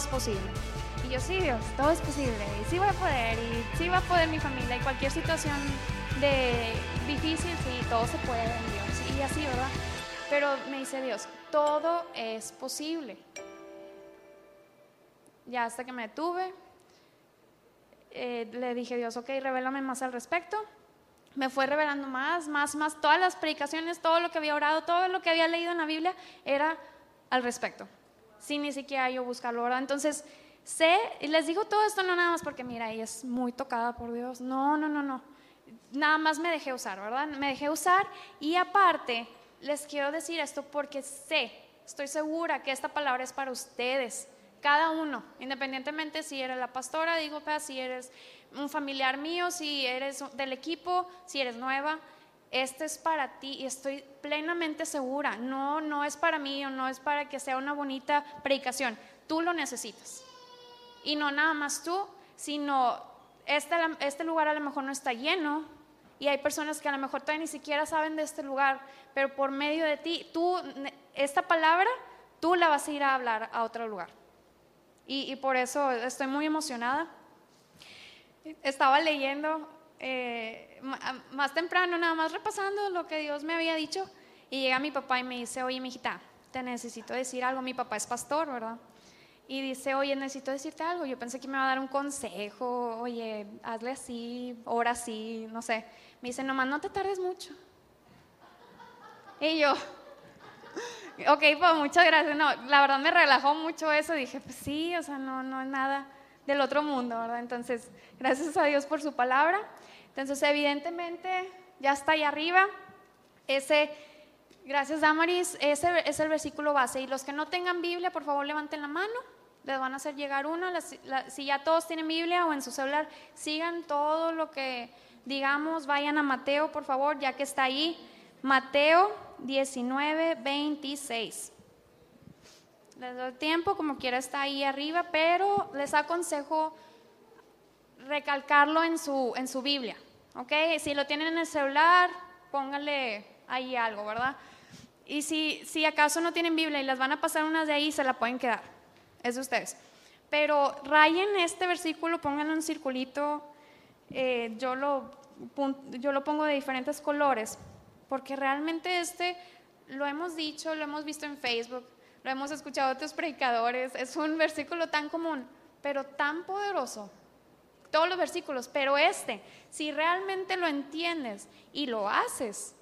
es posible. Y yo, sí, Dios, todo es posible, y sí voy a poder, y sí va a poder mi familia, y cualquier situación de difícil, sí, todo se puede en Dios, y así, ¿verdad? Pero me dice Dios, todo es posible. Ya hasta que me detuve, eh, le dije Dios, ok, revélame más al respecto. Me fue revelando más, más, más. Todas las predicaciones, todo lo que había orado, todo lo que había leído en la Biblia era al respecto, sin ni siquiera yo buscarlo, ¿verdad? Entonces, sé, y les digo todo esto no nada más porque, mira, ella es muy tocada por Dios. No, no, no, no. Nada más me dejé usar, ¿verdad? Me dejé usar y aparte, les quiero decir esto porque sé, estoy segura que esta palabra es para ustedes cada uno, independientemente si eres la pastora, digo, si eres un familiar mío, si eres del equipo, si eres nueva, este es para ti y estoy plenamente segura. No, no es para mí o no es para que sea una bonita predicación. Tú lo necesitas. Y no nada más tú, sino este, este lugar a lo mejor no está lleno y hay personas que a lo mejor todavía ni siquiera saben de este lugar, pero por medio de ti, tú, esta palabra, tú la vas a ir a hablar a otro lugar y, por eso estoy muy emocionada. Estaba leyendo eh, más temprano, nada más repasando lo que Dios me había dicho, y llega mi papá y me dice, oye, mijita, te necesito decir algo. Mi papá es pastor, ¿verdad? Y dice, oye, necesito decirte algo. Yo pensé que me iba a dar un consejo, oye, hazle así, ora así, no sé. Me dice, nomás no te tardes mucho. Y yo, ok, pues muchas gracias. No, la verdad me relajó mucho eso. Dije, pues sí, o sea, no, no es nada del otro mundo, ¿verdad? Entonces, gracias a Dios por su palabra. Entonces, evidentemente, ya está ahí arriba. Ese, gracias Damaris, ese es el versículo base. Y los que no tengan Biblia, por favor, levanten la mano. Les van a hacer llegar una. si ya todos tienen Biblia o en su celular, sigan todo lo que digamos. Vayan a Mateo, por favor, ya que está ahí. Mateo 19, 26. Les doy tiempo, como quiera está ahí arriba, pero les aconsejo recalcarlo en su, en su Biblia. ¿Ok? Si lo tienen en el celular, pónganle ahí algo, ¿verdad? Y si, si acaso no tienen Biblia y las van a pasar unas de ahí, se la pueden quedar. Es de ustedes. Pero rayen este versículo, pónganlo en un circulito. Eh, yo, lo, yo lo pongo de diferentes colores porque realmente este lo hemos dicho, lo hemos visto en Facebook, lo hemos escuchado de otros predicadores, es un versículo tan común, pero tan poderoso. Todos los versículos, pero este, si realmente lo entiendes y lo haces,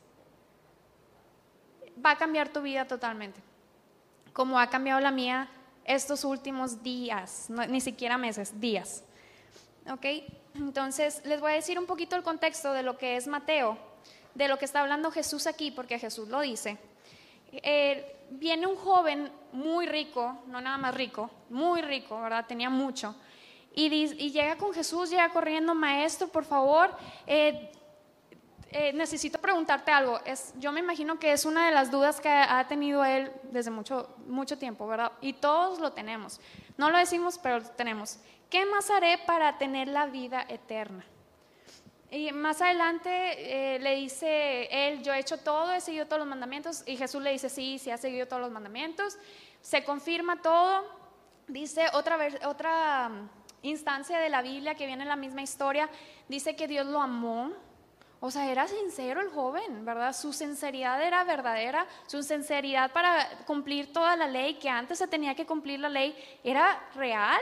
va a cambiar tu vida totalmente, como ha cambiado la mía estos últimos días, ni siquiera meses, días. ¿Ok? Entonces, les voy a decir un poquito el contexto de lo que es Mateo de lo que está hablando Jesús aquí, porque Jesús lo dice. Eh, viene un joven muy rico, no nada más rico, muy rico, ¿verdad? Tenía mucho. Y, llega con Jesús, llega corriendo, maestro, por favor, eh, eh, necesito preguntarte algo. Es, yo me imagino que es una de las dudas que ha tenido él desde mucho, mucho tiempo, ¿verdad? Y todos lo tenemos. No lo decimos, pero lo tenemos. ¿Qué más haré para tener la vida eterna? Y más adelante eh, le dice él, yo he hecho todo, he seguido todos los mandamientos. Y Jesús le dice, sí, sí, ha seguido todos los mandamientos. Se confirma todo. Dice otra, otra mm, instancia de la Biblia que viene en la misma historia, dice que Dios lo amó. O sea, era sincero el joven, ¿verdad? Su sinceridad era verdadera, su sinceridad para cumplir toda la ley, que antes se tenía que cumplir la ley, era real,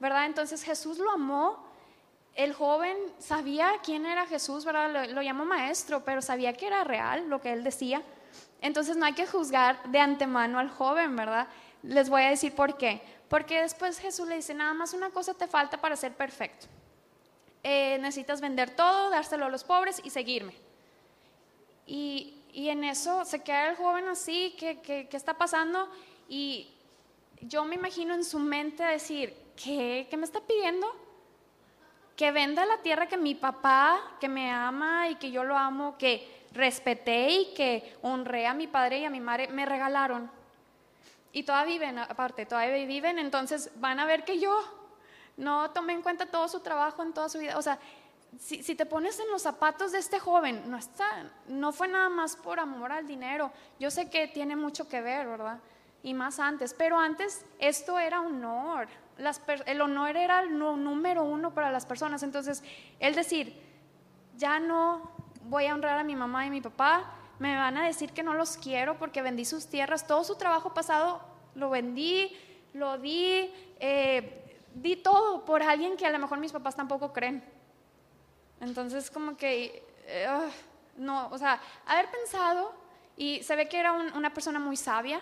¿verdad? Entonces Jesús lo amó el joven sabía quién era Jesús, ¿verdad? Lo, llamó maestro, pero sabía que era real lo que él decía. Entonces no hay que juzgar de antemano al joven, ¿verdad? Les voy a decir por qué. Porque después Jesús le dice, nada más una cosa te falta para ser perfecto. Eh, necesitas vender todo, dárselo a los pobres y seguirme. Y, en eso se queda el joven así, ¿qué, qué, qué está pasando? Y yo me imagino en su mente decir, ¿qué, qué me está pidiendo? que venda la tierra que mi papá, que me ama y que yo lo amo, que respeté y que honré a mi padre y a mi madre, me regalaron. Y todavía viven, aparte, todavía viven, entonces van a ver que yo no tomé en cuenta todo su trabajo en toda su vida. O sea, si, si, te pones en los zapatos de este joven, no, está, no fue nada más por amor al dinero. Yo sé que tiene mucho que ver, ¿verdad? Y más antes, pero antes esto era honor el honor era el número uno para las personas. Entonces, él decir, ya no voy a honrar a mi mamá y mi papá, me van a decir que no los quiero porque vendí sus tierras, todo su trabajo pasado lo vendí, lo di, eh, di todo por alguien que a lo mejor mis papás tampoco creen. Entonces, como que, eh, ah, no, o sea, haber pensado, y se ve que era una persona muy sabia,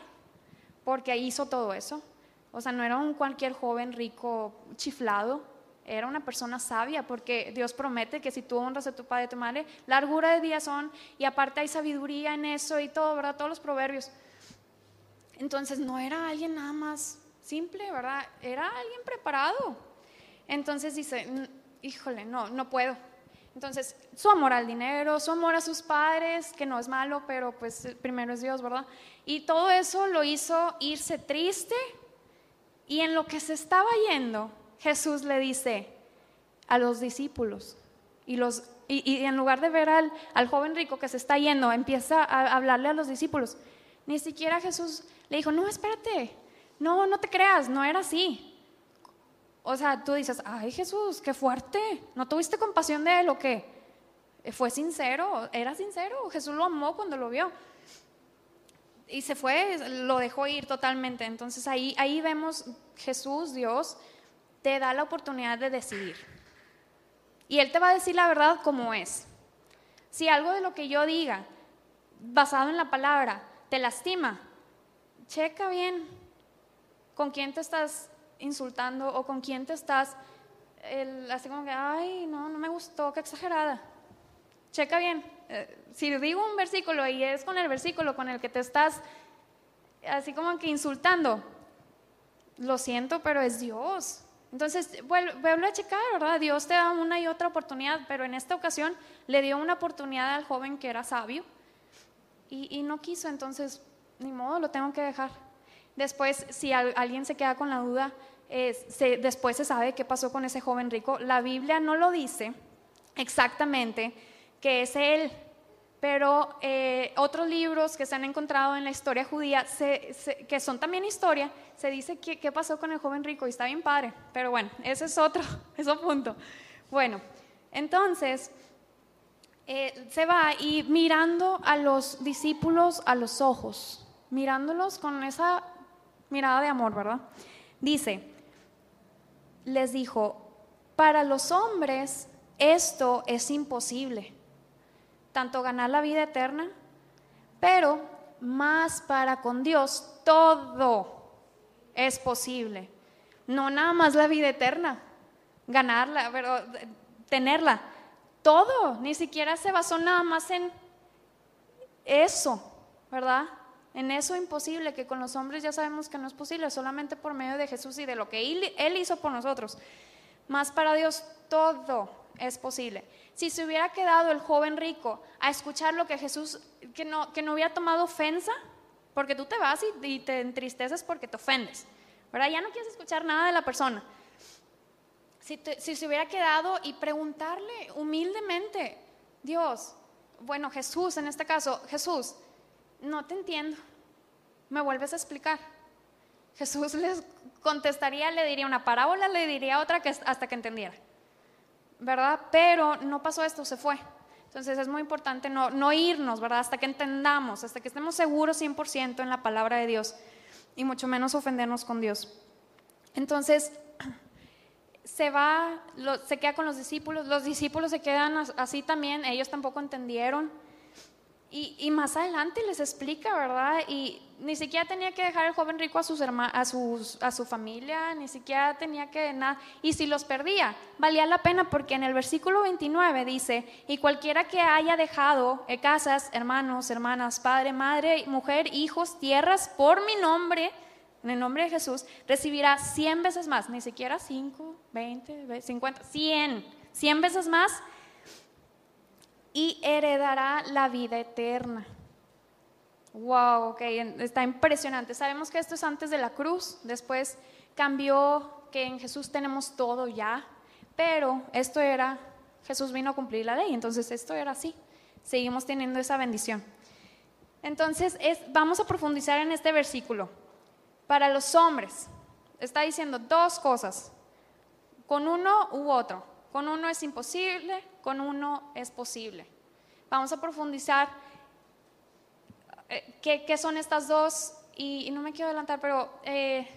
porque hizo todo eso. O sea, no era un cualquier joven rico chiflado, era una persona sabia, porque Dios promete que si tú honras a tu padre y a tu madre, largura de días son, y aparte hay sabiduría en eso y todo, ¿verdad? Todos los proverbios. Entonces, no era alguien nada más simple, ¿verdad? Era alguien preparado. Entonces dice, híjole, no, no puedo. Entonces, su amor al dinero, su amor a sus padres, que no es malo, pero pues primero es Dios, ¿verdad? Y todo eso lo hizo irse triste. Y en lo que se estaba yendo, Jesús le dice a los discípulos, y, los, y, en lugar de ver al, al, joven rico que se está yendo, empieza a hablarle a los discípulos. Ni siquiera Jesús le dijo, no, espérate, no, no te creas, no era así. O sea, tú dices, ay Jesús, qué fuerte, ¿no tuviste compasión de él o qué? Fue sincero, era sincero, Jesús lo amó cuando lo vio. Y se fue, lo dejó ir totalmente. Entonces ahí, ahí vemos Jesús, Dios, te da la oportunidad de decidir. Y Él te va a decir la verdad como es. Si algo de lo que yo diga, basado en la palabra, te lastima, checa bien con quién te estás insultando o con quién te estás, así como que, ay, no, no me gustó, qué exagerada. Checa bien. Eh, si digo un versículo y es con el versículo con el que te estás así como que insultando, lo siento, pero es Dios. Entonces, vuelve a checar, ¿verdad? Dios te da una y otra oportunidad, pero en esta ocasión le dio una oportunidad al joven que era sabio y, no quiso, entonces, ni modo, lo tengo que dejar. Después, si alguien se queda con la duda, después se sabe qué pasó con ese joven rico. La Biblia no lo dice exactamente que es él, pero eh, otros libros que se han encontrado en la historia judía, que son también historia, se dice qué pasó con el joven rico y está bien padre, pero bueno, ese es otro, es punto. Bueno, entonces eh, se va y mirando a los discípulos a los ojos, mirándolos con esa mirada de amor, ¿verdad? Dice, les dijo, para los hombres esto es imposible tanto ganar la vida eterna, pero más para con Dios todo es posible. No nada más la vida eterna, ganarla, pero tenerla. Todo, ni siquiera se basó nada más en eso, ¿verdad? En eso imposible, que con los hombres ya sabemos que no es posible, solamente por medio de Jesús y de lo que Él, él hizo por nosotros. Más para Dios todo es posible. Si se hubiera quedado el joven rico a escuchar lo que Jesús, que no, que no hubiera tomado ofensa, porque tú te vas y, te entristeces porque te ofendes, ¿verdad? Ya no quieres escuchar nada de la persona. Si, si se hubiera quedado y preguntarle humildemente, Dios, bueno, Jesús en este caso, Jesús, no te entiendo, me vuelves a explicar. Jesús les contestaría, le diría una parábola, le diría otra que hasta que entendiera. ¿Verdad? Pero no pasó esto, se fue. Entonces es muy importante no, no irnos, ¿verdad? Hasta que entendamos, hasta que estemos seguros 100% en la palabra de Dios y mucho menos ofendernos con Dios. Entonces se va, se queda con los discípulos, los discípulos se quedan así también, ellos tampoco entendieron. Y, más adelante les explica, ¿verdad? Y ni siquiera tenía que dejar el joven rico a, a su familia, ni siquiera tenía que nada. Y si los perdía, valía la pena porque en el versículo 29 dice, y cualquiera que haya dejado eh, casas, hermanos, hermanas, padre, madre, mujer, hijos, tierras, por mi nombre, en el nombre de Jesús, recibirá 100 veces más, ni siquiera 5, 20, 50, 100, 100 veces más y heredará la vida eterna. Wow, ok, está impresionante. Sabemos que esto es antes de la cruz, después cambió que en Jesús tenemos todo ya, pero esto era, Jesús vino a cumplir la ley, entonces esto era así, seguimos teniendo esa bendición. Entonces, es, vamos a profundizar en este versículo. Para los hombres, está diciendo dos cosas, con uno u otro. Con uno es imposible, con uno es posible. Vamos a profundizar eh, qué, son estas dos y, no me quiero adelantar, pero eh,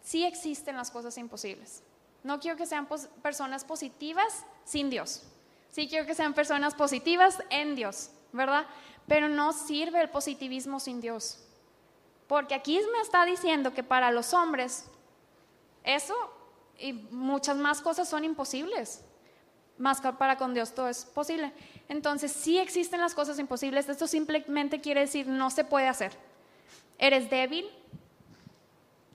sí existen las cosas imposibles. No quiero que sean personas positivas sin Dios. Sí quiero que sean personas positivas en Dios, ¿verdad? Pero no sirve el positivismo sin Dios. Porque aquí me está diciendo que para los hombres eso y muchas más cosas son imposibles. Más para con Dios todo es posible. Entonces, sí existen las cosas imposibles. Esto simplemente quiere decir no se puede hacer. Eres débil,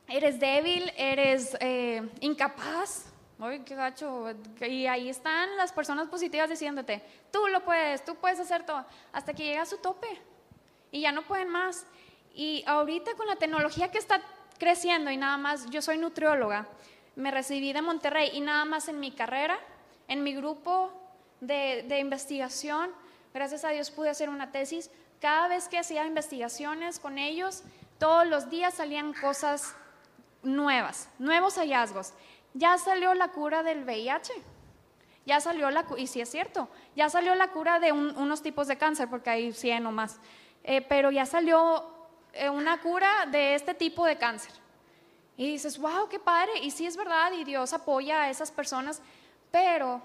eres débil, eres eh, incapaz. Uy, qué gacho. Y ahí están las personas positivas diciéndote, tú lo puedes, tú puedes hacer todo, hasta que llega a su tope y ya no pueden más. Y ahorita con la tecnología que está creciendo y nada más, yo soy nutrióloga, me recibí de Monterrey y nada más en mi carrera, en mi grupo de, investigación, gracias a Dios pude hacer una tesis. Cada vez que hacía investigaciones con ellos, todos los días salían cosas nuevas, nuevos hallazgos. Ya salió la cura del VIH, ya salió la, y sí es cierto, ya salió la cura de unos tipos de cáncer, porque hay 100 o más, eh, pero ya salió eh, una cura de este tipo de cáncer. Y dices, wow, qué padre, y sí es verdad, y Dios apoya a esas personas, pero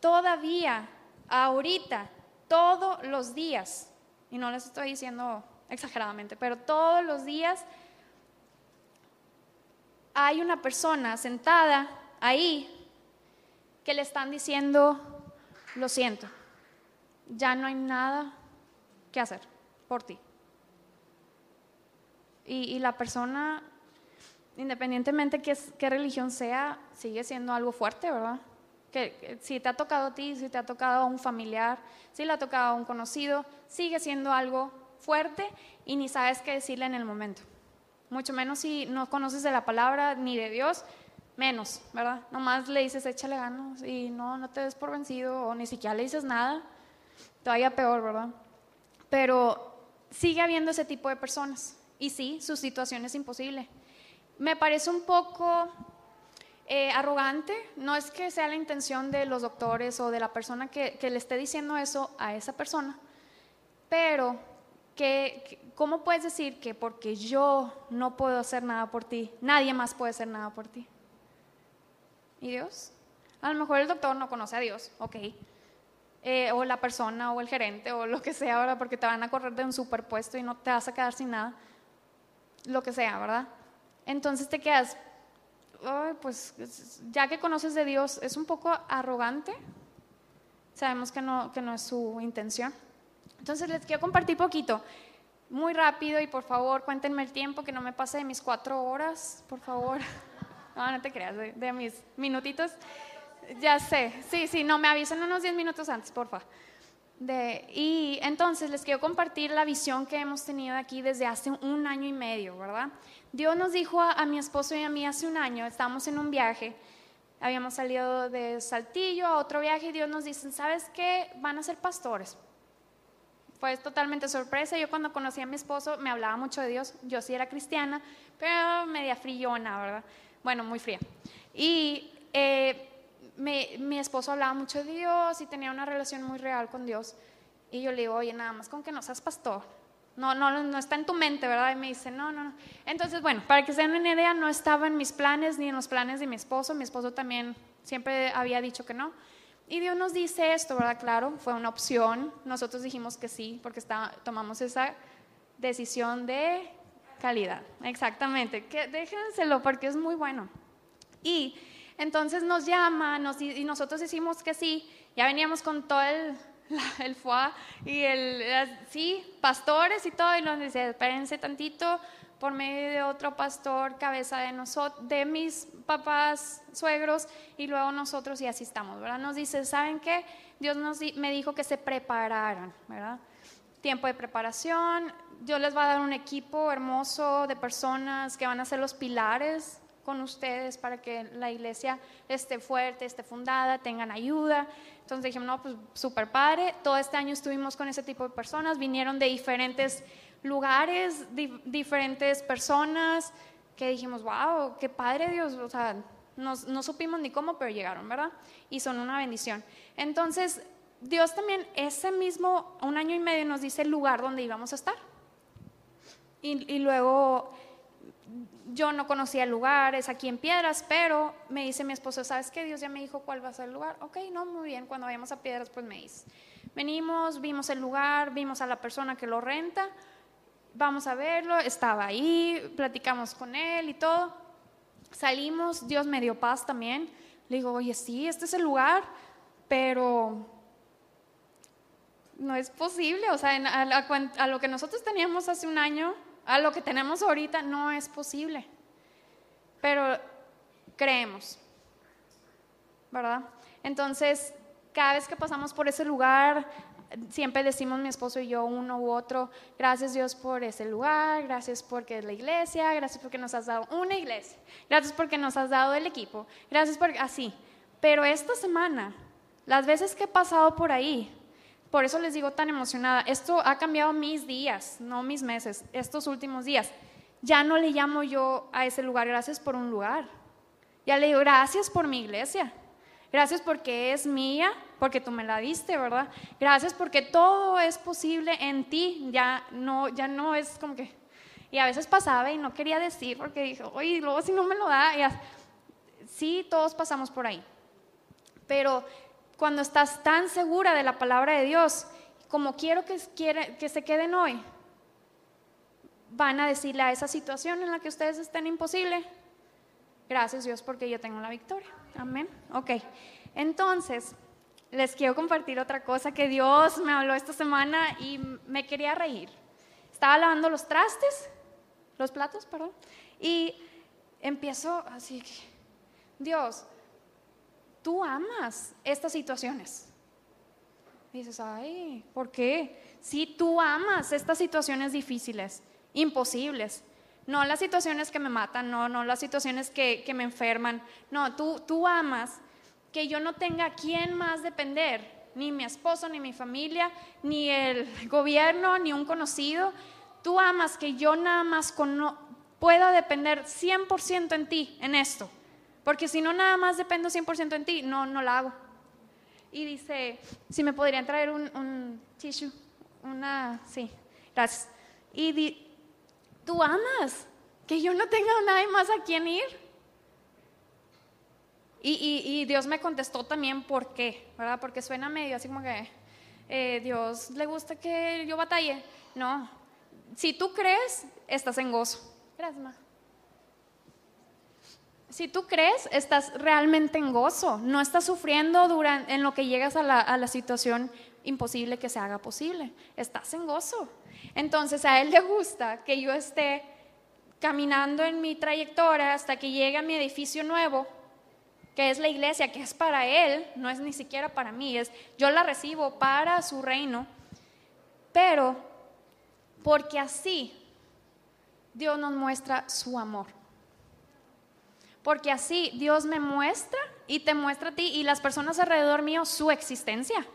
todavía, ahorita, todos los días, y no les estoy diciendo exageradamente, pero todos los días hay una persona sentada ahí que le están diciendo, lo siento, ya no hay nada que hacer por ti. Y, la persona, independientemente qué, qué religión sea, sigue siendo algo fuerte, ¿verdad? Que, si te ha tocado a ti, si te ha tocado a un familiar, si le ha tocado a un conocido, sigue siendo algo fuerte y ni sabes qué decirle en el momento mucho menos si no conoces de la palabra ni de Dios, menos, ¿verdad? Nomás le dices, échale ganas y no, no te des por vencido o ni siquiera le dices nada, todavía peor, ¿verdad? Pero sigue habiendo ese tipo de personas y sí, su situación es imposible. Me parece un poco eh, arrogante, no es que sea la intención de los doctores o de la persona que, le esté diciendo eso a esa persona, pero que, ¿cómo puedes decir que porque yo no puedo hacer nada por ti, nadie más puede hacer nada por ti? ¿Y Dios? A lo mejor el doctor no conoce a Dios, ok. Eh, o la persona o el gerente o lo que sea, ¿verdad? Porque te van a correr de un superpuesto y no te vas a quedar sin nada. Lo que sea, ¿verdad? Entonces te quedas, pues ya que conoces de Dios, es un poco arrogante. Sabemos que no, que no es su intención. Entonces les quiero compartir poquito, muy rápido y por favor cuéntenme el tiempo, que no me pase de mis cuatro horas, por favor. No, no te creas, de, mis minutitos. Ya sé, sí, sí, no, me avisen unos diez minutos antes, por favor. De, y entonces les quiero compartir la visión que hemos tenido aquí desde hace un año y medio, ¿verdad? Dios nos dijo a, mi esposo y a mí hace un año, estábamos en un viaje, habíamos salido de Saltillo a otro viaje y Dios nos dice, ¿sabes qué? Van a ser pastores fue totalmente sorpresa. Yo cuando conocí a mi esposo me hablaba mucho de Dios. Yo sí era cristiana, pero media frillona, ¿verdad? Bueno, muy fría. Y eh, mi esposo hablaba mucho de Dios y tenía una relación muy real con Dios. Y yo le digo, oye, nada más con que no seas pastor. No, no, no está en tu mente, ¿verdad? Y me dice, no, no, no. Entonces, bueno, para que se den una idea, no estaba en mis planes ni en los planes de mi esposo. Mi esposo también siempre había dicho que no. Y Dios nos dice esto, ¿verdad? Claro, fue una opción. Nosotros dijimos que sí, porque está, tomamos esa decisión de calidad. Exactamente. Que déjenselo porque es muy bueno. Y entonces nos llama y nosotros decimos que sí. Ya veníamos con todo el, el foie y el, sí, pastores y todo. Y nos dice, espérense tantito, por medio de otro pastor, cabeza de, nosotros, de mis papás, suegros, y luego nosotros y así estamos, ¿verdad? Nos dice, ¿saben qué? Dios nos me dijo que se prepararan, ¿verdad? Tiempo de preparación, Dios les va a dar un equipo hermoso de personas que van a ser los pilares con ustedes para que la iglesia esté fuerte, esté fundada, tengan ayuda. Entonces dijimos, no, pues súper padre. Todo este año estuvimos con ese tipo de personas, vinieron de diferentes lugares, diferentes personas, que dijimos, wow, qué padre Dios, o sea, no supimos ni cómo, pero llegaron, ¿verdad? Y son una bendición. Entonces, Dios también ese mismo, un año y medio, nos dice el lugar donde íbamos a estar. Y, y luego yo no conocía el lugar, es aquí en Piedras, pero me dice mi esposo, ¿sabes qué? Dios ya me dijo cuál va a ser el lugar. Ok, no, muy bien, cuando vayamos a Piedras, pues me dice. Venimos, vimos el lugar, vimos a la persona que lo renta, vamos a verlo, estaba ahí, platicamos con él y todo. Salimos, Dios me dio paz también. Le digo, oye, sí, este es el lugar, pero no es posible. O sea, a, lo que nosotros teníamos hace un año, a lo que tenemos ahorita, no es posible. Pero creemos, ¿verdad? Entonces, cada vez que pasamos por ese lugar, siempre decimos mi esposo y yo uno u otro, gracias Dios por ese lugar, gracias porque es la iglesia, gracias porque nos has dado una iglesia, gracias porque nos has dado el equipo, gracias por así. Pero esta semana, las veces que he pasado por ahí, por eso les digo tan emocionada, esto ha cambiado mis días, no mis meses, estos últimos días. Ya no le llamo yo a ese lugar gracias por un lugar. Ya le digo gracias por mi iglesia. Gracias porque es mía, porque tú me la diste, ¿verdad? Gracias porque todo es posible en ti. Ya no, ya no es como que. Y a veces pasaba y no quería decir porque dije, oye, luego si no me lo da. sí, todos pasamos por ahí. Pero cuando estás tan segura de la palabra de Dios, como quiero que, que se queden hoy, van a decirle a esa situación en la que ustedes estén imposible, gracias Dios porque yo tengo la victoria. Amén. Ok. Entonces, les quiero compartir otra cosa que Dios me habló esta semana y me quería reír. Estaba lavando los trastes, los platos, perdón, y empiezo así Dios, tú amas estas situaciones. dices, ay, ¿por qué? Si tú amas estas situaciones difíciles, imposibles, no las situaciones que me matan, no, no las situaciones que, me enferman. No, tú, tú amas que yo no tenga a quién más depender, ni mi esposo, ni mi familia, ni el gobierno, ni un conocido. Tú amas que yo nada más pueda depender 100% en ti, en esto. Porque si no nada más dependo 100% en ti, no, no la hago. Y dice, si me podrían traer un, un tissue, una, sí, gracias. Y tú amas que yo no tenga nadie más a quien ir. Y, Dios me contestó también por qué, ¿verdad? Porque suena medio así como que eh, Dios le gusta que yo batalle. No, si tú crees, estás en gozo. Gracias, ma. Si tú crees, estás realmente en gozo, no estás sufriendo en lo que llegas a la, a la situación imposible que se haga posible, estás en gozo. Entonces a Él le gusta que yo esté caminando en mi trayectoria hasta que llegue a mi edificio nuevo, que es la iglesia, que es para Él, no es ni siquiera para mí, es yo la recibo para su reino, pero porque así Dios nos muestra su amor. Porque así Dios me muestra y te muestra a ti y las personas alrededor mío su existencia.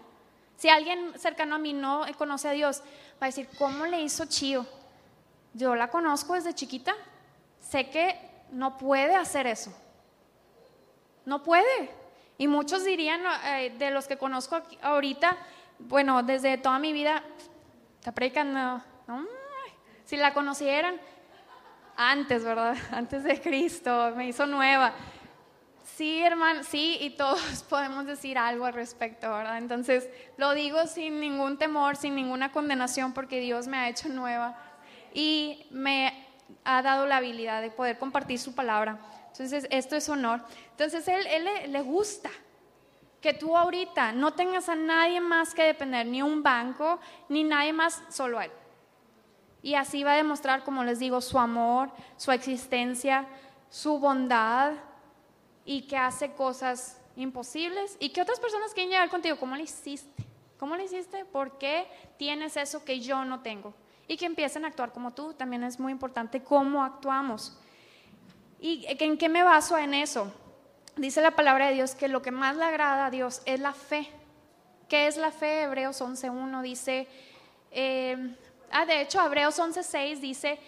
Si alguien cercano a mí no conoce a Dios, va a decir, ¿cómo le hizo Chío? Yo la conozco desde chiquita. Sé que no puede hacer eso. No puede. Y muchos dirían, eh, de los que conozco ahorita, bueno, desde toda mi vida, está predicando, si la conocieran, antes, ¿verdad? Antes de Cristo, me hizo nueva. Sí, hermano, sí, y todos podemos decir algo al respecto, ¿verdad? Entonces, lo digo sin ningún temor, sin ninguna condenación, porque Dios me ha hecho nueva y me ha dado la habilidad de poder compartir su palabra. Entonces, esto es honor. Entonces, él, él le, gusta que tú ahorita no tengas a nadie más que depender, ni un banco, ni nadie más, solo a él. Y así va a demostrar, como les digo, su amor, su existencia, su bondad, y que hace cosas imposibles y que otras personas quieren llegar contigo. ¿Cómo le hiciste? ¿Cómo le hiciste? ¿Por qué tienes eso que yo no tengo? Y que empiecen a actuar como tú. También es muy importante cómo actuamos. ¿Y en qué me baso en eso? Dice la palabra de Dios que lo que más le agrada a Dios es la fe. ¿Qué es la fe? Hebreos 11.1 dice, eh, ah, de hecho, Hebreos 11.6 dice,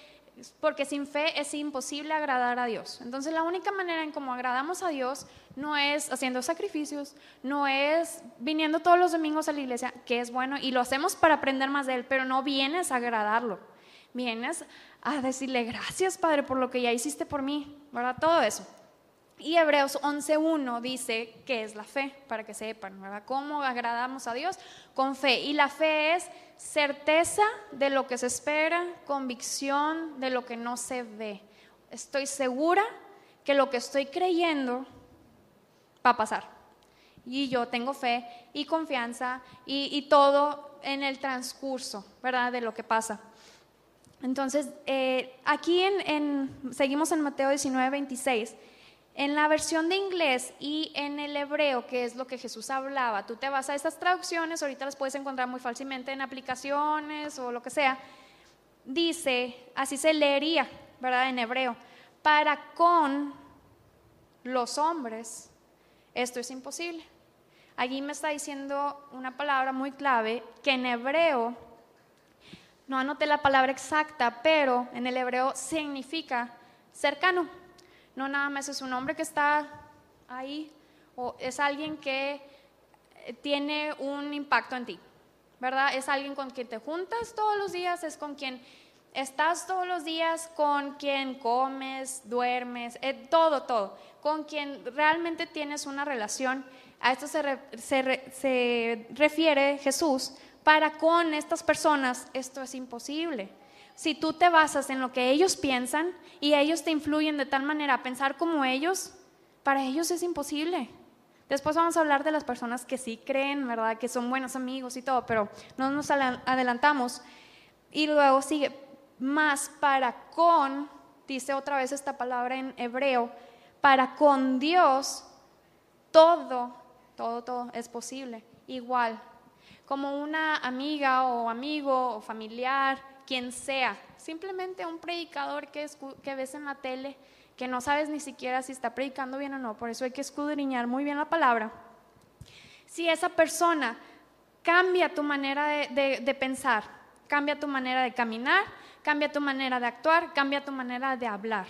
porque sin fe es imposible agradar a Dios. Entonces la única manera en cómo agradamos a Dios no es haciendo sacrificios, no es viniendo todos los domingos a la iglesia, que es bueno, y lo hacemos para aprender más de Él, pero no vienes a agradarlo, vienes a decirle gracias Padre por lo que ya hiciste por mí, ¿verdad? Todo eso. Y Hebreos 11.1 dice que es la fe, para que sepan, ¿verdad? ¿Cómo agradamos a Dios? Con fe. Y la fe es certeza de lo que se espera, convicción de lo que no se ve. Estoy segura que lo que estoy creyendo va a pasar. Y yo tengo fe y confianza y, todo en el transcurso, ¿verdad? De lo que pasa. Entonces, eh, aquí en, seguimos en Mateo 19, 26. En la versión de inglés y en el hebreo, que es lo que Jesús hablaba, tú te vas a estas traducciones, ahorita las puedes encontrar muy fácilmente en aplicaciones o lo que sea, dice, así se leería, ¿verdad? En hebreo, para con los hombres esto es imposible. Allí me está diciendo una palabra muy clave que en hebreo, no anoté la palabra exacta, pero en el hebreo significa cercano. No nada más es un hombre que está ahí o es alguien que eh, tiene un impacto en ti, ¿verdad? Es alguien con quien te juntas todos los días, es con quien estás todos los días, con quien comes, duermes, eh, todo, todo, con quien realmente tienes una relación. A esto se, se refiere Jesús. Para con estas personas esto es imposible si tú te basas en lo que ellos piensan y ellos te influyen de tal manera a pensar como ellos, para ellos es imposible. Después vamos a hablar de las personas que sí creen, ¿verdad? Que son buenos amigos y todo, pero no nos adelantamos. Y luego sigue, más para con, dice otra vez esta palabra en hebreo, para con Dios todo, todo, todo es posible. Igual, como una amiga o amigo o familiar quien sea, simplemente un predicador que, ves en la tele, que no sabes ni siquiera si está predicando bien o no, por eso hay que escudriñar muy bien la palabra. Si esa persona cambia tu manera de, pensar, cambia tu manera de caminar, cambia tu manera de actuar, cambia tu manera de hablar,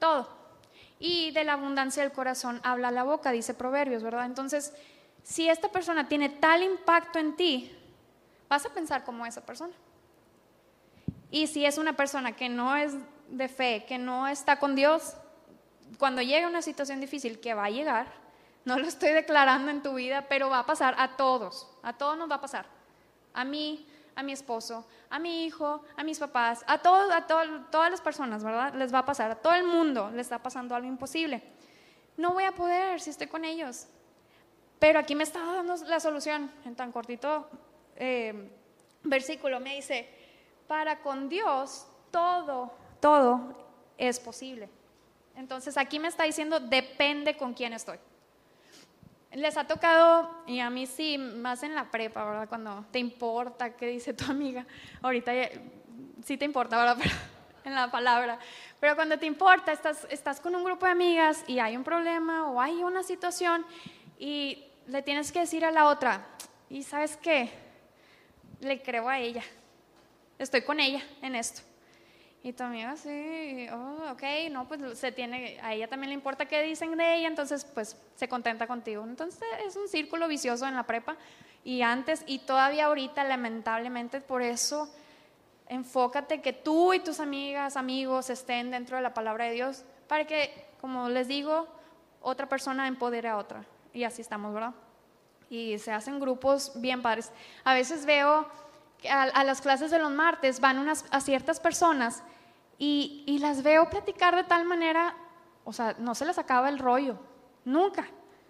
todo. Y de la abundancia del corazón habla la boca, dice Proverbios, ¿verdad? Entonces, si esta persona tiene tal impacto en ti, vas a pensar como esa persona. Y si es una persona que no es de fe, que no está con Dios, cuando llegue una situación difícil, que va a llegar, no lo estoy declarando en tu vida, pero va a pasar a todos, a todos nos va a pasar. A mí, a mi esposo, a mi hijo, a mis papás, a, todos, a todas las personas, ¿verdad? Les va a pasar, a todo el mundo les está pasando algo imposible. No voy a poder si estoy con ellos. Pero aquí me está dando la solución en tan cortito eh, versículo. Me dice, para con Dios todo, todo es posible. Entonces aquí me está diciendo, depende con quién estoy. Les ha tocado, y a mí sí, más en la prepa, ¿verdad? Cuando te importa qué dice tu amiga. Ahorita sí te importa, ¿verdad? Pero, en la palabra. Pero cuando te importa, estás, estás con un grupo de amigas y hay un problema o hay una situación y le tienes que decir a la otra, ¿y sabes qué? Le creo a ella estoy con ella en esto. Y tu amiga, sí, oh, ok, no, pues se tiene, a ella también le importa qué dicen de ella, entonces pues se contenta contigo. Entonces es un círculo vicioso en la prepa y antes y todavía ahorita lamentablemente por eso enfócate que tú y tus amigas, amigos estén dentro de la palabra de Dios para que, como les digo, otra persona empodere a otra. Y así estamos, ¿verdad? Y se hacen grupos bien padres. A veces veo a, las clases de los martes van unas, a ciertas personas y, las veo platicar de tal manera, o sea, no se les acaba el rollo, nunca.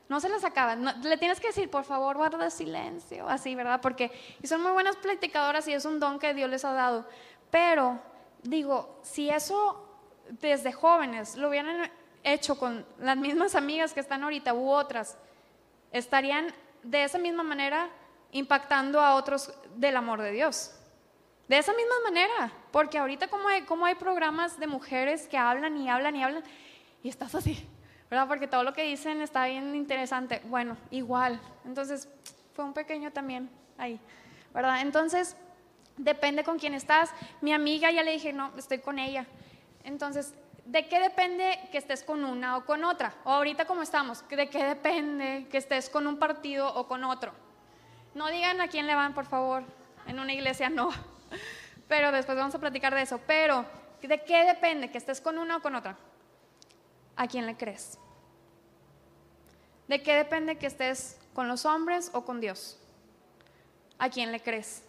No se les acaba. le tienes que decir, por favor, guarda silencio, así, ¿verdad? Porque y son muy buenas platicadoras y es un don que Dios les ha dado. Pero, digo, si eso desde jóvenes lo hubieran hecho con las mismas amigas que están ahorita u otras, estarían de esa misma manera impactando a otros del amor de Dios. De esa misma manera, porque ahorita como hay, programas de mujeres que hablan y hablan y hablan, y estás así, ¿verdad? Porque todo lo que dicen está bien interesante. Bueno, igual. Entonces, fue un pequeño también ahí, ¿verdad? Entonces, Depende con quién estás. Mi amiga ya le dije, no, estoy con ella. Entonces, ¿de qué depende que estés con una o con otra? O ahorita como estamos, ¿de qué depende que estés con un partido o con otro? No digan a quién le van, por favor. En una iglesia no. Pero después vamos a platicar de eso. Pero, ¿de qué depende que estés con una o con otra? ¿A quién le crees? ¿De qué depende que estés con los hombres o con Dios? ¿A quién le crees?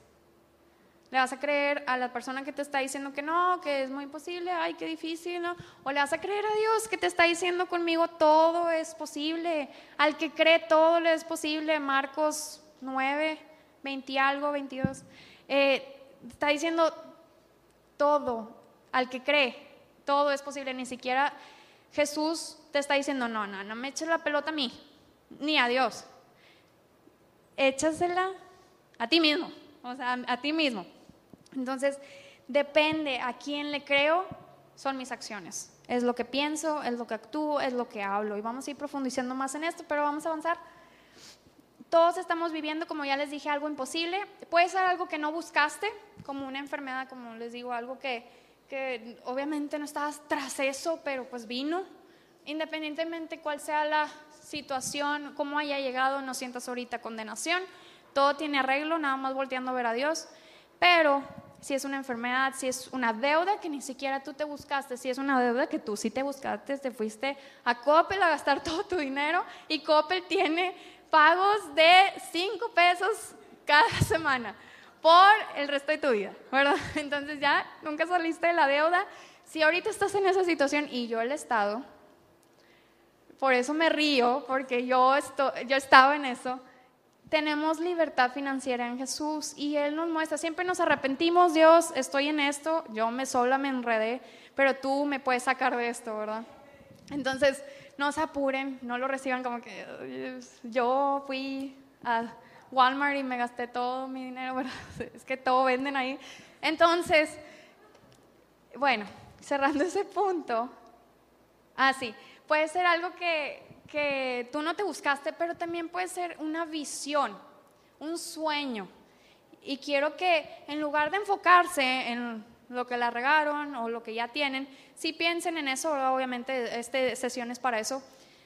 ¿Le vas a creer a la persona que te está diciendo que no, que es muy imposible, ay, qué difícil, ¿no? ¿O le vas a creer a Dios que te está diciendo conmigo todo es posible? Al que cree todo le es posible, Marcos 9, 20 algo, 22. Eh, está diciendo todo, al que cree, todo es posible, ni siquiera Jesús te está diciendo, no, no, no me eches la pelota a mí, ni a Dios. Échasela a ti mismo, o sea, a ti mismo. Entonces, depende a quién le creo, son mis acciones. Es lo que pienso, es lo que actúo, es lo que hablo. Y vamos a ir profundizando más en esto, pero vamos a avanzar. Todos estamos viviendo, como ya les dije, algo imposible. Puede ser algo que no buscaste, como una enfermedad, como les digo, algo que, que obviamente no estabas tras eso, pero pues vino. Independientemente cuál sea la situación, cómo haya llegado, no sientas ahorita condenación. Todo tiene arreglo, nada más volteando a ver a Dios. Pero si es una enfermedad, si es una deuda que ni siquiera tú te buscaste, si es una deuda que tú sí te buscaste, te fuiste a Coppel a gastar todo tu dinero y Coppel tiene pagos de 5 pesos cada semana por el resto de tu vida, ¿verdad? Entonces ya nunca saliste de la deuda. Si ahorita estás en esa situación y yo el estado, por eso me río, porque yo, yo estaba en eso tenemos libertad financiera en Jesús y Él nos muestra, siempre nos arrepentimos, Dios, estoy en esto, yo me sola me enredé, pero tú me puedes sacar de esto, ¿verdad? Entonces, no se apuren, no lo reciban como que yo fui a Walmart y me gasté todo mi dinero, ¿verdad? Es que todo venden ahí. Entonces, bueno, cerrando ese punto, ah, sí, puede ser algo que, que tú no te buscaste, pero también puede ser una visión, un sueño. Y quiero que en lugar de enfocarse en lo que la regaron o lo que ya tienen, sí piensen en eso, obviamente este sesión es para eso,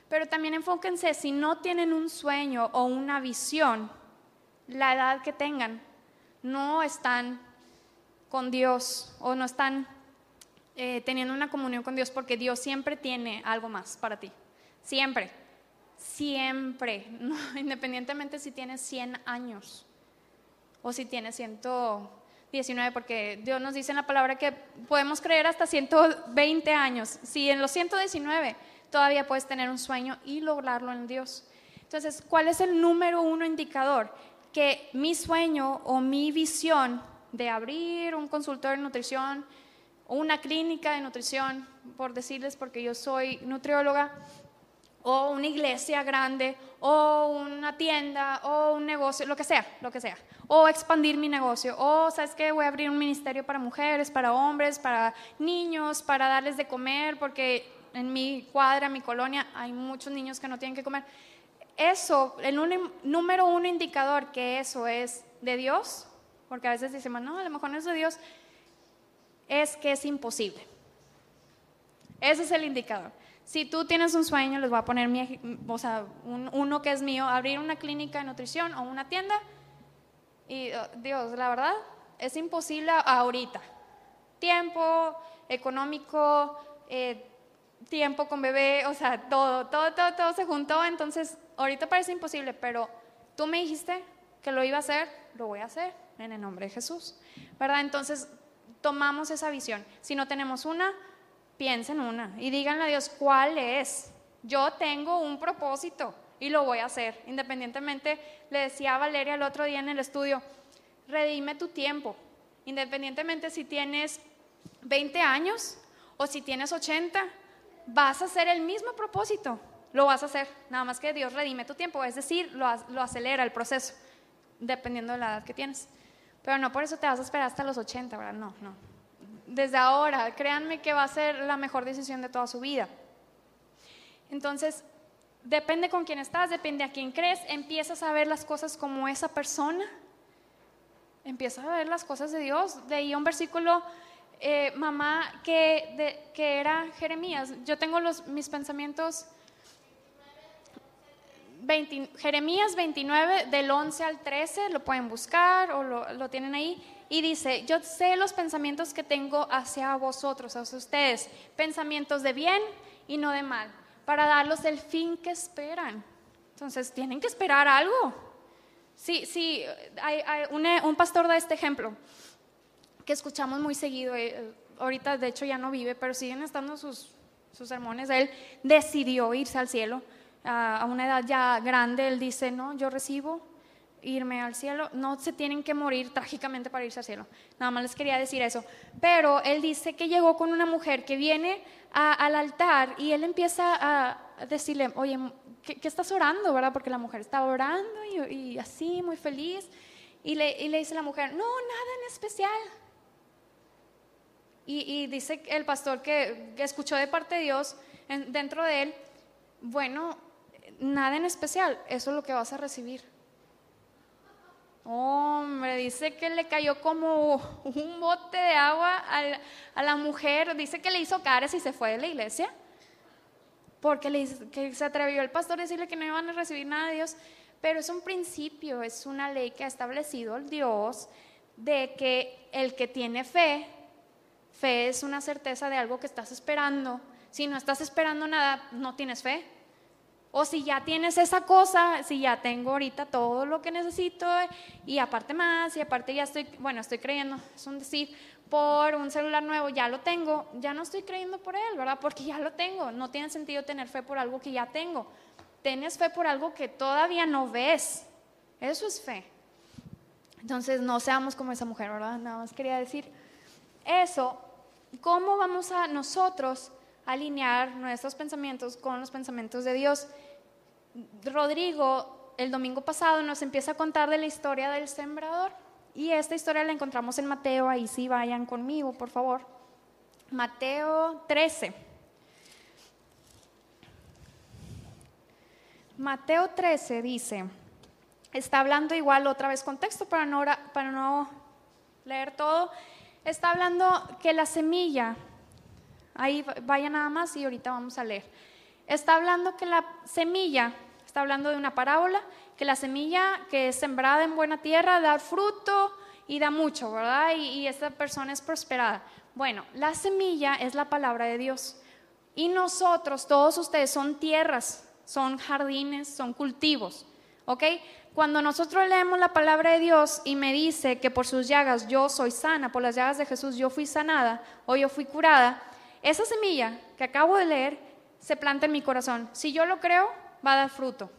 pero también enfóquense si no tienen un sueño o una visión, la edad que tengan, no están con Dios o no están eh, teniendo una comunión con Dios porque Dios siempre tiene algo más para ti. Siempre, siempre, independientemente si tienes 100 años o si tienes 119, porque Dios nos dice en la palabra que podemos creer hasta 120 años. Si en los 119 todavía puedes tener un sueño y lograrlo en Dios. Entonces, ¿cuál es el número uno indicador? Que mi sueño o mi visión de abrir un consultorio de nutrición o una clínica de nutrición, por decirles, porque yo soy nutrióloga, o una iglesia grande, o una tienda, o un negocio, lo que sea, lo que sea. O expandir mi negocio, o sabes que voy a abrir un ministerio para mujeres, para hombres, para niños, para darles de comer, porque en mi cuadra, mi colonia, hay muchos niños que no tienen que comer. Eso, el número uno indicador que eso es de Dios, porque a veces decimos, no, a lo mejor no es de Dios, es que es imposible. Ese es el indicador. Si tú tienes un sueño, les voy a poner mi, o sea, uno que es mío, abrir una clínica de nutrición o una tienda. Y oh, Dios, la verdad, es imposible ahorita. Tiempo, económico, eh, tiempo con bebé, o sea, todo, todo, todo, todo se juntó. Entonces, ahorita parece imposible, pero tú me dijiste que lo iba a hacer, lo voy a hacer en el nombre de Jesús. ¿Verdad? Entonces, tomamos esa visión. Si no tenemos una, piensen una y díganle a Dios cuál es. Yo tengo un propósito y lo voy a hacer. Independientemente, le decía a Valeria el otro día en el estudio, redime tu tiempo. Independientemente si tienes 20 años o si tienes 80, vas a hacer el mismo propósito. Lo vas a hacer. Nada más que Dios redime tu tiempo. Es decir, lo, lo acelera el proceso, dependiendo de la edad que tienes. Pero no por eso te vas a esperar hasta los 80, ¿verdad? No, no desde ahora, créanme que va a ser la mejor decisión de toda su vida. Entonces, depende con quién estás, depende a quién crees, empiezas a ver las cosas como esa persona, empieza a ver las cosas de Dios. De ahí un versículo, eh, mamá, que, que era Jeremías. Yo tengo los, mis pensamientos. Jeremías 29, del 11 al 13, lo pueden buscar o lo, lo tienen ahí. Y dice, yo sé los pensamientos que tengo hacia vosotros, hacia ustedes, pensamientos de bien y no de mal, para darlos el fin que esperan. Entonces, tienen que esperar algo. Sí, sí, hay, un, pastor da este ejemplo que escuchamos muy seguido. Eh, ahorita, de hecho, ya no vive, pero siguen estando sus, sus sermones. Él decidió irse al cielo a, una edad ya grande. Él dice: No, yo recibo irme al cielo. No se tienen que morir trágicamente para irse al cielo. Nada más les quería decir eso. Pero él dice que llegó con una mujer que viene al altar y él empieza a decirle: Oye, ¿qué, estás orando, verdad? Porque la mujer está orando y, así, muy feliz. Y le, dice la mujer, no, nada en especial. Y, dice el pastor que, escuchó de parte de Dios dentro de él, bueno, nada en especial, eso es lo que vas a recibir. Hombre, dice que le cayó como un bote de agua a, la mujer, dice que le hizo caras y se fue de la iglesia porque le, que se atrevió el pastor a decirle que no iban a recibir nada de Dios, pero es un principio, es una ley que ha establecido el Dios de que el que tiene fe, fe es una certeza de algo que estás esperando. Si no estás esperando nada, no tienes fe. O si ya tienes esa cosa, si ya tengo ahorita todo lo que necesito y aparte más, y aparte ya estoy, bueno, estoy creyendo, es un decir, por un celular nuevo, ya lo tengo, ya no estoy creyendo por él, ¿verdad? Porque ya lo tengo. No tiene sentido tener fe por algo que ya tengo. Tienes fe por algo que todavía no ves. Eso es fe. Entonces, no seamos como esa mujer, ¿verdad? Nada más quería decir eso. ¿Cómo vamos a nosotros alinear nuestros pensamientos con los pensamientos de Dios? Rodrigo, el domingo pasado, nos empieza a contar de la historia del sembrador. Y esta historia la encontramos en Mateo, ahí sí vayan conmigo, por favor. Mateo 13. Mateo 13 dice, está hablando igual otra vez contexto para no, para no leer todo, está hablando que la semilla, ahí vaya nada más y ahorita vamos a leer, está hablando que la semilla, está hablando de una parábola que la semilla que es sembrada en buena tierra da fruto y da mucho, ¿verdad? Y, y esta persona es prosperada. Bueno, la semilla es la palabra de Dios. Y nosotros, todos ustedes, son tierras, son jardines, son cultivos. ¿Ok? Cuando nosotros leemos la palabra de Dios y me dice que por sus llagas yo soy sana, por las llagas de Jesús yo fui sanada o yo fui curada, esa semilla que acabo de leer se planta en mi corazón. Si yo lo creo, va a dar fruto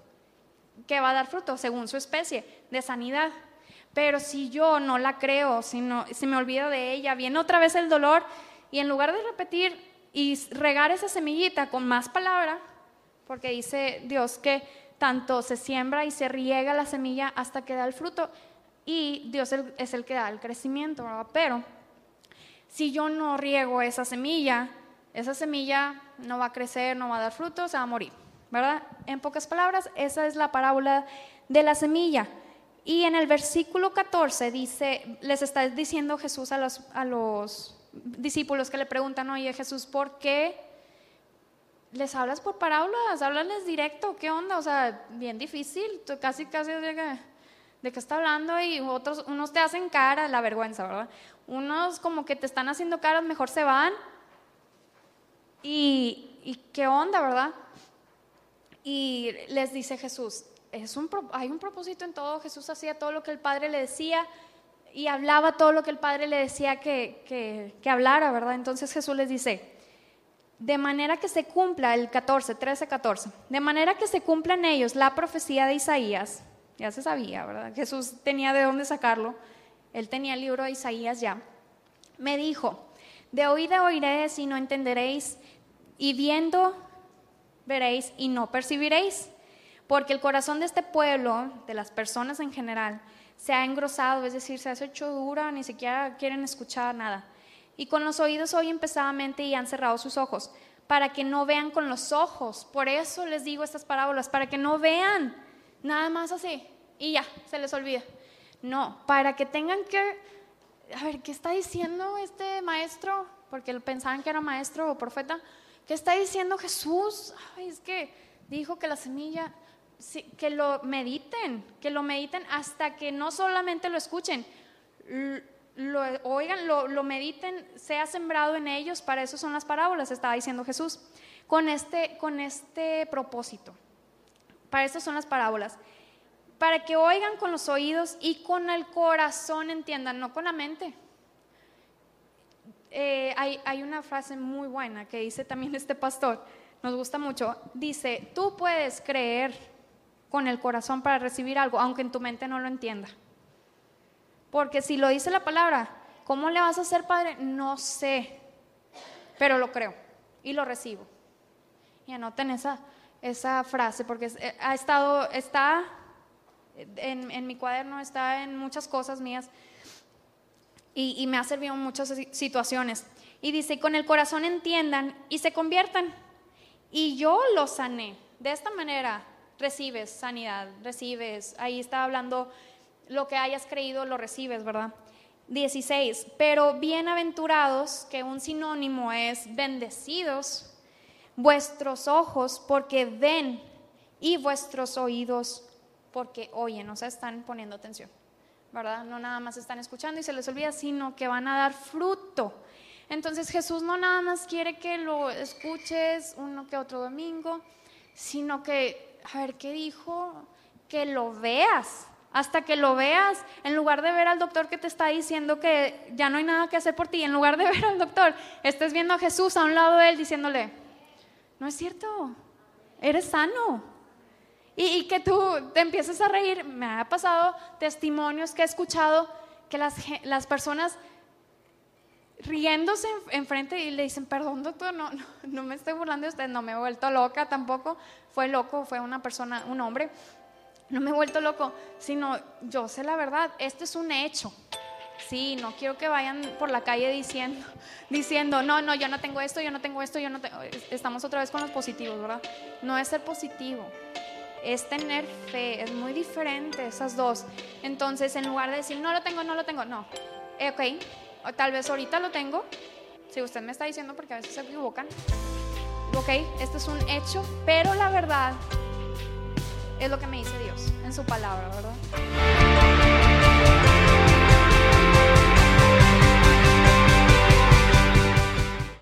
que va a dar fruto según su especie de sanidad. Pero si yo no la creo, si, no, si me olvido de ella, viene otra vez el dolor y en lugar de repetir y regar esa semillita con más palabra, porque dice Dios que tanto se siembra y se riega la semilla hasta que da el fruto y Dios es el que da el crecimiento, Pero si yo no riego esa semilla, esa semilla no va a crecer, no va a dar fruto, se va a morir. ¿verdad? En pocas palabras, esa es la parábola de la semilla. Y en el versículo 14 dice, les está diciendo Jesús a los, a los discípulos que le preguntan, oye Jesús, ¿por qué les hablas por parábolas? Háblales directo, ¿qué onda? O sea, bien difícil, casi, casi de que, de está hablando y otros, unos te hacen cara, la vergüenza, ¿verdad? Unos como que te están haciendo caras, mejor se van. Y, y qué onda, ¿verdad? y les dice Jesús, es un, hay un propósito en todo, Jesús hacía todo lo que el Padre le decía y hablaba todo lo que el Padre le decía que, que, hablara, ¿verdad? Entonces Jesús les dice, de manera que se cumpla el 14, 13, 14, de manera que se cumpla en ellos la profecía de Isaías, ya se sabía, ¿verdad? Jesús tenía de dónde sacarlo, él tenía el libro de Isaías ya, me dijo, de oída oiré si no entenderéis, y viendo veréis y no percibiréis. Porque el corazón de este pueblo, de las personas en general, se ha engrosado, es decir, se ha hecho dura, ni siquiera quieren escuchar nada. Y con los oídos oyen pesadamente y han cerrado sus ojos, para que no vean con los ojos. Por eso les digo estas parábolas, para que no vean nada más así y ya, se les olvida. No, para que tengan que, a ver, ¿qué está diciendo este maestro? Porque pensaban que era maestro o profeta. ¿Qué está diciendo Jesús? Ay, es que dijo que la semilla, que lo mediten, que lo mediten hasta que no solamente lo escuchen, lo oigan, lo, lo, mediten, sea sembrado en ellos, para eso son las parábolas, estaba diciendo Jesús, con este, con este propósito. Para eso son las parábolas para que oigan con los oídos y con el corazón entiendan, no con la mente. Eh, hay, hay una frase muy buena que dice también este pastor, nos gusta mucho, dice, tú puedes creer con el corazón para recibir algo, aunque en tu mente no lo entienda. Porque si lo dice la palabra, ¿cómo le vas a hacer padre? No sé, pero lo creo y lo recibo. Y anoten esa, esa frase porque eh, ha estado, está en, mi cuaderno, está en muchas cosas mías y, me ha servido en muchas situaciones. Y dice, con el corazón entiendan y se conviertan. Y yo lo sané. De esta manera recibes sanidad, recibes, ahí está hablando lo que hayas creído, lo recibes, ¿verdad? 16, pero bienaventurados, que un sinónimo es bendecidos, vuestros ojos porque ven y vuestros oídos porque oyen, o sea, están poniendo atención, ¿verdad? No nada más están escuchando y se les olvida, sino que van a dar fruto. Entonces Jesús no nada más quiere que lo escuches uno que otro domingo, sino que, a ver, ¿qué dijo? Que lo veas, hasta que lo veas, en lugar de ver al doctor que te está diciendo que ya no hay nada que hacer por ti, en lugar de ver al doctor, estés viendo a Jesús a un lado de él diciéndole, no es cierto, eres sano, y, que tú te empieces a reír. Me ha pasado testimonios que he escuchado que las, las personas riéndose enfrente y le dicen, perdón doctor, no, no, me estoy burlando de usted, no me he vuelto loca tampoco, fue loco, fue una persona, un hombre, no me he vuelto loco, sino yo sé la verdad, este es un hecho. Sí, no quiero que vayan por la calle diciendo, diciendo, no, no, yo no tengo esto, yo no tengo esto, yo no tengo... Estamos otra vez con los positivos, ¿verdad? No es ser positivo, es tener fe, es muy diferente esas dos. Entonces, en lugar de decir, no lo tengo, no lo tengo, no. Eh, ok, tal vez ahorita lo tengo, si usted me está diciendo porque a veces se equivocan. Ok, este es un hecho, pero la verdad es lo que me dice Dios en su palabra, ¿verdad?